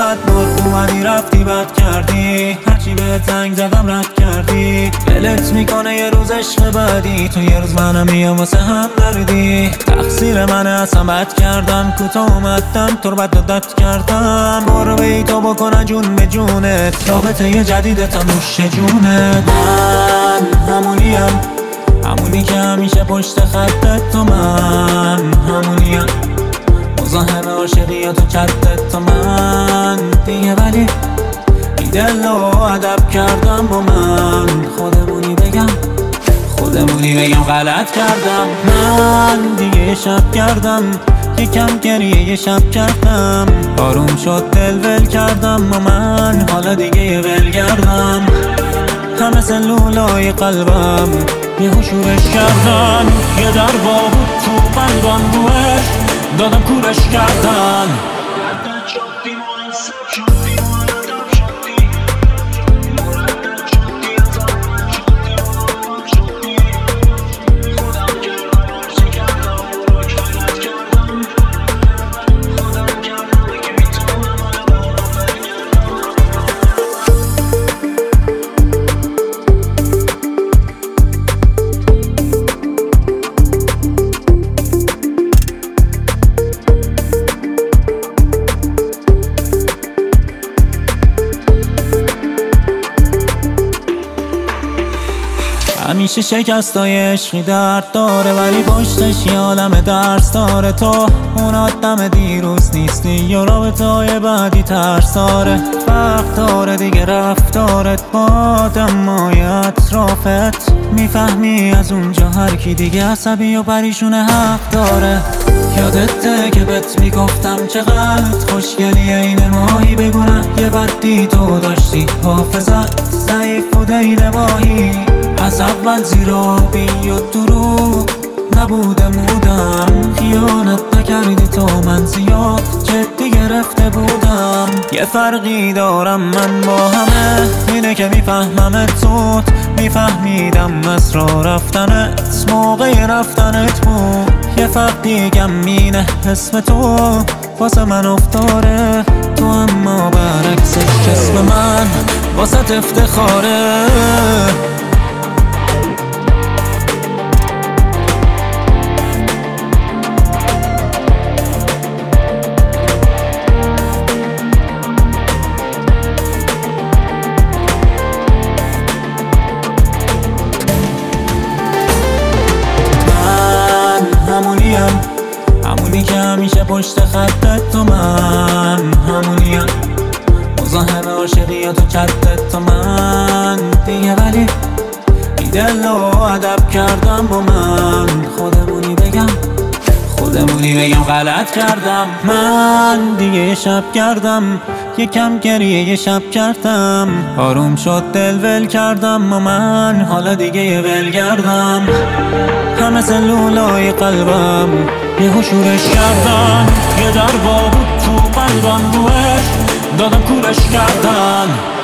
اومدی رفتی بد کردی. هرچی به تنگ زدم رد کردی. دلت می‌کنه یه روز عشق بعدی. تو یه روز منم میام واسه هم دردی. تقصیر منه اصلا بد کردم. کوتا اومدم تو رو بد داد کردم. برو بی تو بکنه جون به جونت. رابطه یه جدید تا نوش جونت من همونیم. همونی که همیشه پشت خطت تو من. همونیم. مزاحم عاشقیات و چتت تو من. دیگه ولی دل و ادب کردم با من. خودمونی بگم خودمونی بگم غلط کردم. من دیگه شب کردم یکم گریه یه شب کردم. آروم شد دل ول کردم و من. حالا دیگه ول کردم. همه سلولای قلبم یه شورش کردن. یه در بود تو قلبم روش. دادم کورش کردن. همیشه شکستای عشقی درد داره ولی پشتش یه عالم درس داره. تو اون آدم دیروز نیستی یا رابطه های بعدی ترس داره. وقت داره دیگه رفتارت با آدم اطرافت می‌فهمی از اونجا هر کی دیگه عصبی و پریشون حق داره. یادته که بهت می‌گفتم چقدر خوشگلی این ماهی بگونه یه بدی تو داشتی. حافظت ضعیف و دیل ماهی از اول زیرابی و دروغ نبوده مودم خیانت نکردی تو من زیاد جدی گرفته بودم. یه فرقی دارم من با همه. اینه که می‌فهمم تو میفهمیدم از را رفتنت موقع رفتنت بود. یه فرق دیگم مینه اسم تو واسه من افتاره تو اما برعکسش اسم من واسه افتخاره. پشت خطت تو من همونیم مزاحم عاشقیات و چتت تو من. دیگه ولی بی دل و ادب کردم با من. خودمونی بگم خودمونی بگم غلط کردم. من دیگه شب کردم یکم گریه یه شب کردم. آروم شد دل ول کردم و من حالا دیگه ول کردم. همه سلولای قلبم. یه شورش کردن یه در بود تو قلبم روش دادم کورش کردن.